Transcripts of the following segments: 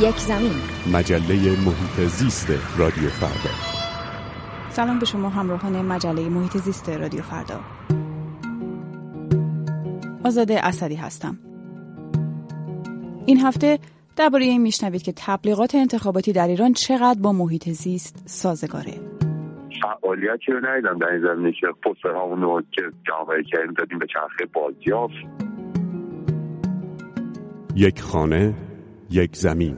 یک زمین. مجله محیط زیست رادیو فردا. سلام به شما همراهان مجله محیط زیست رادیو فردا. آزاده اسدی هستم. این هفته درباره این میشنوید که تبلیغات انتخاباتی در ایران چقدر با محیط زیست سازگاره. فعالیتی رو ندیدم در این زمینه که پسترهامون رو که جامعه کریم دادیم به چرخه بازیافت. یک خانه یک زمین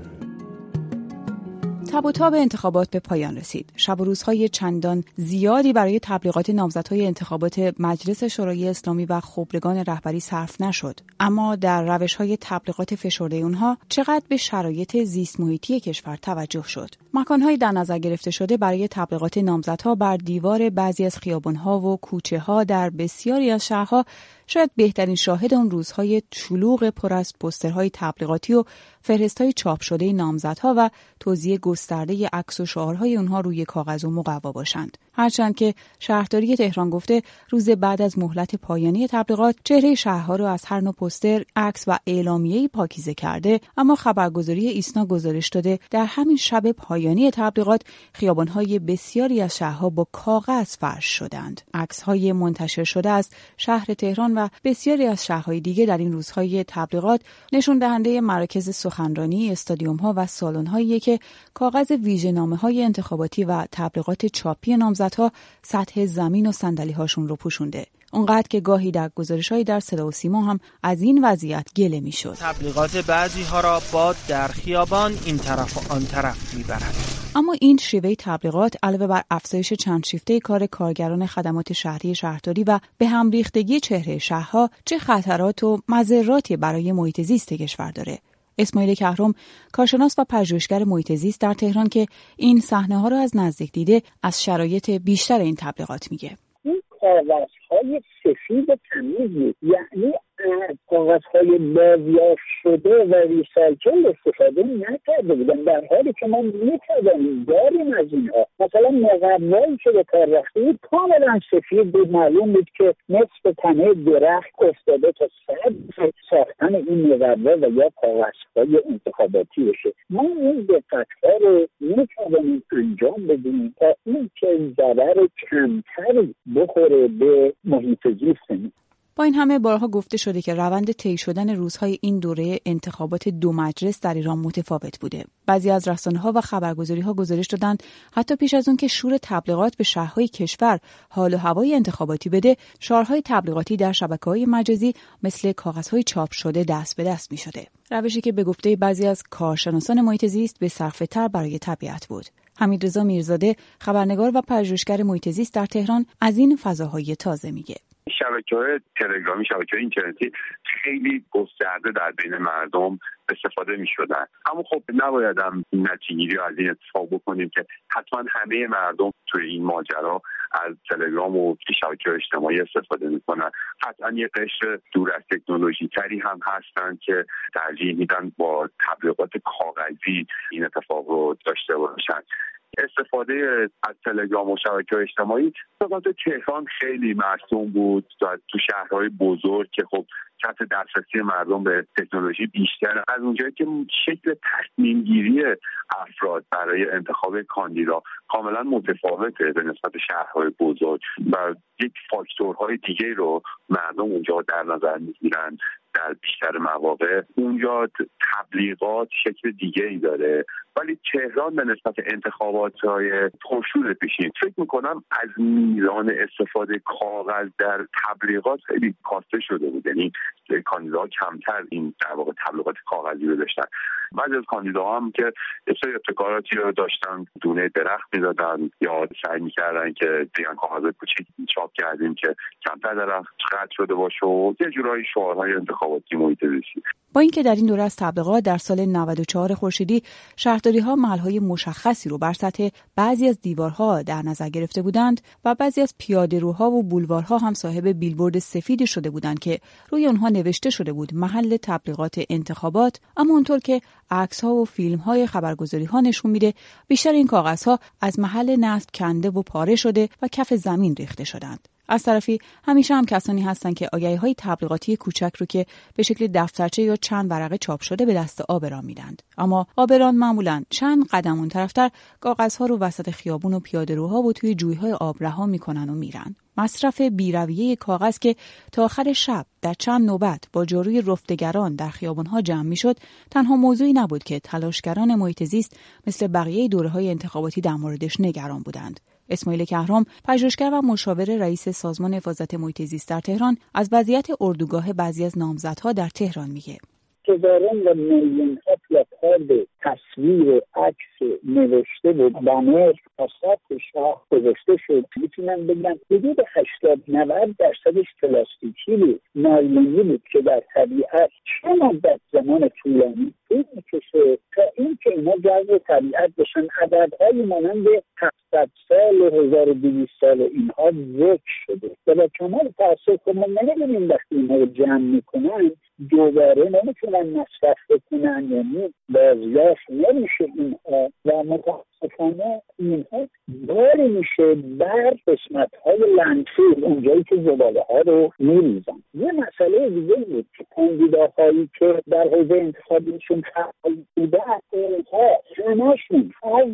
تب و تاب انتخابات به پایان رسید. شب و روزهای چندان زیادی برای تبلیغات نامزدهای انتخابات مجلس شورای اسلامی و خبرگان رهبری صرف نشد. اما در روش های تبلیغات فشرده اونها چقدر به شرایط زیست محیطی کشور توجه شد. مکانهایی در نظر گرفته شده برای تبلیغات نامزدها بر دیوار بعضی از خیابانها و کوچه ها در بسیاری از شهرها شاید بهترین شاهد اون روزهای شلوغ پر از پسترهای تبلیغاتی و فهرستهای چاپ شده نامزدها و توزیع گسترده عکس و شعارهای اونها روی کاغذ و مقوا باشند. هرچند که شهرداری تهران گفته روز بعد از مهلت پایانی تبلیغات چهره شهرها را از هر نوع پستر، عکس و اعلامیه‌ای پاکیزه کرده، اما خبرگزاری ایسنا گزارش داده در همین شب پایانی تبلیغات خیابانهای بسیاری از شهرها با کاغذ فرش شدند. عکس‌های منتشر شده از شهر تهران و بسیاری از شهرهای دیگه در این روزهای تبلیغات نشون دهنده مراکز سخنرانی، استادیوم ها و سالن هایی که کاغذ ویژه‌نامه های انتخاباتی و تبلیغات چاپی نامزدها سطح زمین و صندلی هاشون رو پوشونده. اونقدر که گاهی در گزارش های در صدا و سیما هم از این وضعیت گله می‌شد. تبلیغات بعضی ها را باد در خیابان این طرف و آن طرف می‌برد. اما این شیوه تبلیغات علاوه بر افزایش چند شیفته کار کارگران خدمات شهری شهرداری و به هم ریختگی چهره شهرها چه خطرات و مذراتی برای محیط زیست کشور داره. اسماعیل کهرم کارشناس و پژوهشگر محیط زیست در تهران که این صحنه ها را از نزدیک دیده از شرایط بیشتر این تبلیغات میگه. این کاغذهای سفید تمیزی یعنی کاغذهای بازیافت شده و ریسایکل استفاده نکرده بودن در حالی که ما می‌توانیم داریم از اینها. مثلا مقوایی که به کار رفته بود کاملا سفید بود. معلوم بود که نصف تنه درخت افتاده تا صد ساختن این مقوا و یا کاغذهای انتخاباتی بشه. ما این دقتها رو می‌توانیم انجام بدیم تا این که ضرر کمتری بخوره به محیط زیستمون با این همه بارها گفته شده که روند طی شدن روزهای این دوره انتخابات دو مجلس در ایران متفاوت بوده. بعضی از رسانه ها و خبرگزاری ها گزارش دادند حتی پیش از اون که شور تبلیغات به شهرهای کشور حال و هوای انتخاباتی بده، شعارهای تبلیغاتی در شبکه های مجازی مثل کاغذهای چاپ شده دست به دست می شده. روشی که به گفته بعضی از کارشناسان محیط زیست به صرفه تر برای طبیعت بود. حمیدرضا میرزاده خبرنگار و پژوهشگر محیط زیست در تهران از این فضاهای تازه میگه. شبکه های تلگرامی شبکه های اینترنتی خیلی گسترده در بین مردم استفاده می شدن اما خب نباید هم نتیجه از این اتفاق بکنیم که حتما همه مردم توی این ماجرا از تلگرام و شبکه اجتماعی استفاده می‌کنن. قطعا یه قشر دور از تکنولوژی تری هم هستن که ترجیح میدن با تبلیغات کاغذی این اتفاق رو داشته باشن. استفاده از تلگرام و شبکه اجتماعی فقط تهران خیلی مرسوم بود تو شهرهای بزرگ که خب سطح دسترسی مردم به تکنولوژی بیشتر از اونجایی که شکل تصمیم گیری افراد برای انتخاب کاندیدا کاملا متفاوته به نسبت شهرهای بزرگ و یک فاکتورهای دیگه رو مردم اونجا در نظر می‌گیرن. در بیشتر مواقع اونجا تبلیغات شکل دیگه ای داره. ولی تهران به نسبت انتخابات های پرشور پیشین فکر می‌کنم از میزان استفاده کاغذ در تبلیغات خیلی کاسته شده بود. یعنی کاندیدا کمتر این در واقع تبلیغات کاغذی رو داشتن. بعضی از کاندیداها هم که یه سری ابتکاراتی رو داشتن دونه درخت می‌دادن یا سعی می‌کردن که دیگه کاغذ کوچیک چاپ کردیم که کمتر درخت قطع شده باشه و یه جورایی شعارهای انتخاباتی محیط زیستی با اینکه در این دوره از تبلیغات در سال 94 خورشیدی شهرداری ها محل مشخصی رو بر سطح بعضی از دیوارها در نظر گرفته بودند و بعضی از پیاده روها و بولوارها هم صاحب بیلبورد سفیدی شده بودند که روی آنها نوشته شده بود محل تبلیغات انتخابات اما اونطور که عکس ها و فیلم های خبرگزاری ها نشون میده بیشتر این کاغذ ها از محل نصب کنده و پاره شده و کف زمین ریخته شدند. از طرفی همیشه هم کسانی هستند که آگهی های تبلیغاتی کوچک رو که به شکل دفترچه یا چند ورقه چاپ شده به دست آبران میدند. اما آبران معمولا چند قدم اون طرفتر کاغذها رو وسط خیابون و پیاده روها و توی جویهای آب رها می‌کنن و میرن. مصرف بیرویه کاغذ که تا آخر شب در چند نوبت با جاروی رفتگران در خیابانها جمع می‌شد تنها موضوعی نبود که تلاشگران محیط زیست مثل بقیه دوره های انتخاباتی در موردش نگران بودند. اسماعیل کهرام پژوهشگر و مشاور رئیس سازمان حفاظت محیط زیست در تهران از وضعیت اردوگاه بعضی از نامزدها در تهران میگه. هزاران و میلیون ها تصویر و عکس نوشته و بنر پاسات شاه گذاشته شد. می‌تونم بگم حدود هشتاد 90 درصدش پلاستیکی بود نایلونی بود که در طبیعت چه مدت زمان طولانی طول می‌کشه تا اینکه اینا جذب طبیعت بشن. عددهایی مانند 700 سال و 1200 سال اینها ذکر شده. و با کمال تاسف که ما نمی‌دونیم وقتی اینها رو جمع می‌کنن دوباره نمی‌تونن مصرف بکنن یعنی بازیافت نمیشه اینها و متاسفانه اینها باری میشه بر قسمت های landfill اونجایی که زباله ها رو میریزن. یه مسئله دیگه بود که کاندیداهایی که در حوزه انتخابیشون فعال بودن اونها همهشون از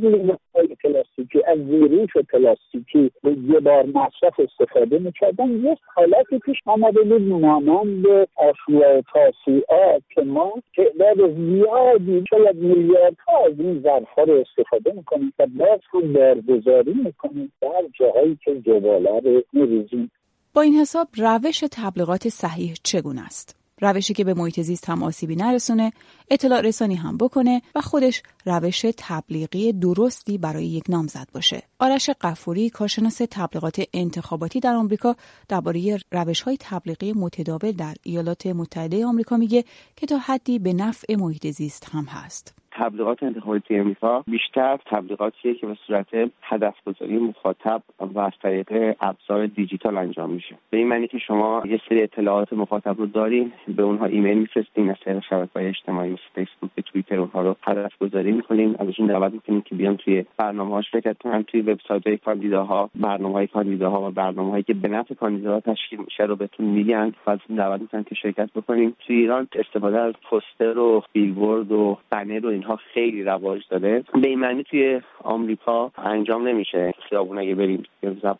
های پلاستیکی از ویروس پلاستیکی یه بار مصرف استفاده می‌کردن یه حالتی پیش آمده بود مانند آشورا و تاسیعا که ما تعداد زیادی شاید میلیاردها از این ظرفها رو استفاده می‌کنیم و باز هم بارگذاری می‌کنیم در جاهایی که زباله رو میریزیم با این حساب روش تبلیغات صحیح چگونه است؟ روشی که به محیط زیست هم آسیبی نرسونه اطلاع رسانی هم بکنه و خودش روش تبلیغی درستی برای یک نامزد باشه. آرش قفوری کارشناس تبلیغات انتخاباتی در آمریکا درباره روش های تبلیغی متداول در ایالات متحده آمریکا میگه که تا حدی به نفع محیط زیست هم هست. تبلیغات انتخاباتی امریکا بیشتر تبلیغاتیه که به صورت هدف گذاری مخاطب و از طریق ابزار دیجیتال انجام میشه. به این معنی که شما یه سری اطلاعات مخاطب رو دارین به اونها ایمیل میفرستین از طریق شبکه‌های اجتماعی مثل فیسبوک توییتر اونها رو هدف گذاری می‌کنین ازشون دعوت می‌کنین که بیان توی برنامه شرکت کنن توی وبسایت های کاندیداها برنامه های کاندیداها و برنامه هایی که به نفع کاندیداها تشکیل میشه رو بهتون میگن و ازتون دعوت می‌کنن که شرکت بکنین. توی ایران استفاده از پوستر و بیلبورد و بنر و اینها خیلی رواج داره به این معنی توی آمریکا انجام نمیشه. خیابون اگه بریم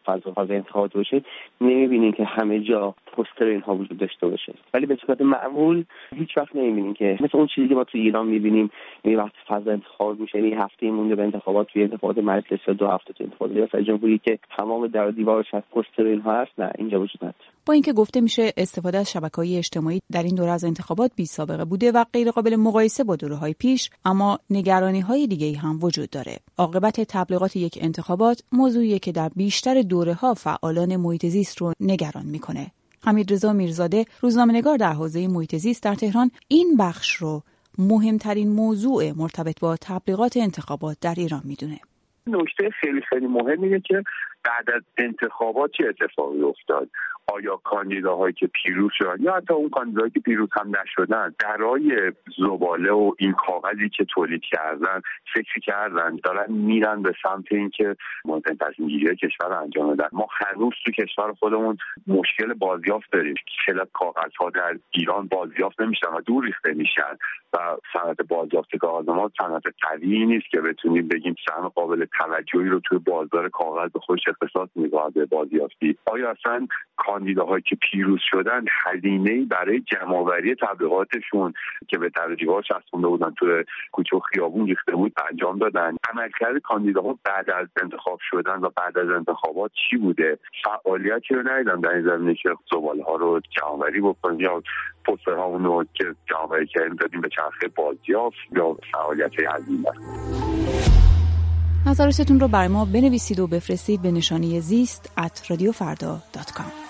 فضا فضا انتخابات باشه نمی‌بینین که همه جا پوستر اینها وجود داشته باشه. ولی به صورت معمول هیچ وقت نمی‌بینین که مثل اون چیزی که ما تو ایران می‌بینیم یعنی وقتی فضا انتخاب میشه یعنی هفته مونده به انتخابات توی انتخابات مجلس دو هفته تو انتخابات. ریاست جمهوری که تمام در دیوارش از پوستر اینها هست نه اینجا وجود نداره. با اینکه گفته میشه استفاده از شبکه های اجتماعی در این دوره از انتخابات بی سابقه بوده و غیر قابل مقایسه با دوره های پیش اما نگرانی های دیگه هم وجود داره. عاقبت تبلیغات یک انتخابات موضوعیه که در بیشتر دوره ها فعالان محیط زیست رو نگران می‌کنه. حمید رضا میرزاده روزنامه‌نگار در حوزه محیط زیست در تهران این بخش رو مهمترین موضوع مرتبط با تبلیغات انتخابات در ایران می‌دونه. نکته خیلی خیلی مهم اینه که بعد از انتخابات چه اتفاقی افتاد؟ آیا کاندیداهایی که پیروز شدن یا حتی اون کاندیداهایی که پیروز هم نشدن درای زباله و این کاغذی که تولید کردن فکر کردن دارن میرن به سمت اینکه مهمترین تصمیم گیری کشور رو انجام بدن؟ ما هنوز تو کشور خودمون مشکل بازیافت داریم. خیلی کاغذ ها در ایران بازیافت نمیشن و دور ریخته میشن و صنعت بازیافت کاغذ ما صنعت قوی نیست که بتونیم بگیم سهم قابل توجهی رو توی بازار کاغذ به خودش اقتصاد نگاه به بازیافتی. آیا اصلا کاندیداهایی که پیروز شدن هزینه برای جمعآوری تبلیغاتشون که به ها چسبونده بودن تو کوچه و خیابون ریخته بود انجام دادن؟ عملکرد کاندیداها بعد از انتخاب شدن و بعد از انتخابات چی بوده؟ فعالیتی رو ندیدم در این زمینه که زباله ها رو جمعآوری بکنیم یا پوستر رو که جمعآوری کردیم دادیم به چرخه بازیافت یا فعالیت این نظراتتون رو برای ما بنویسید و بفرستید به نشانی زیست at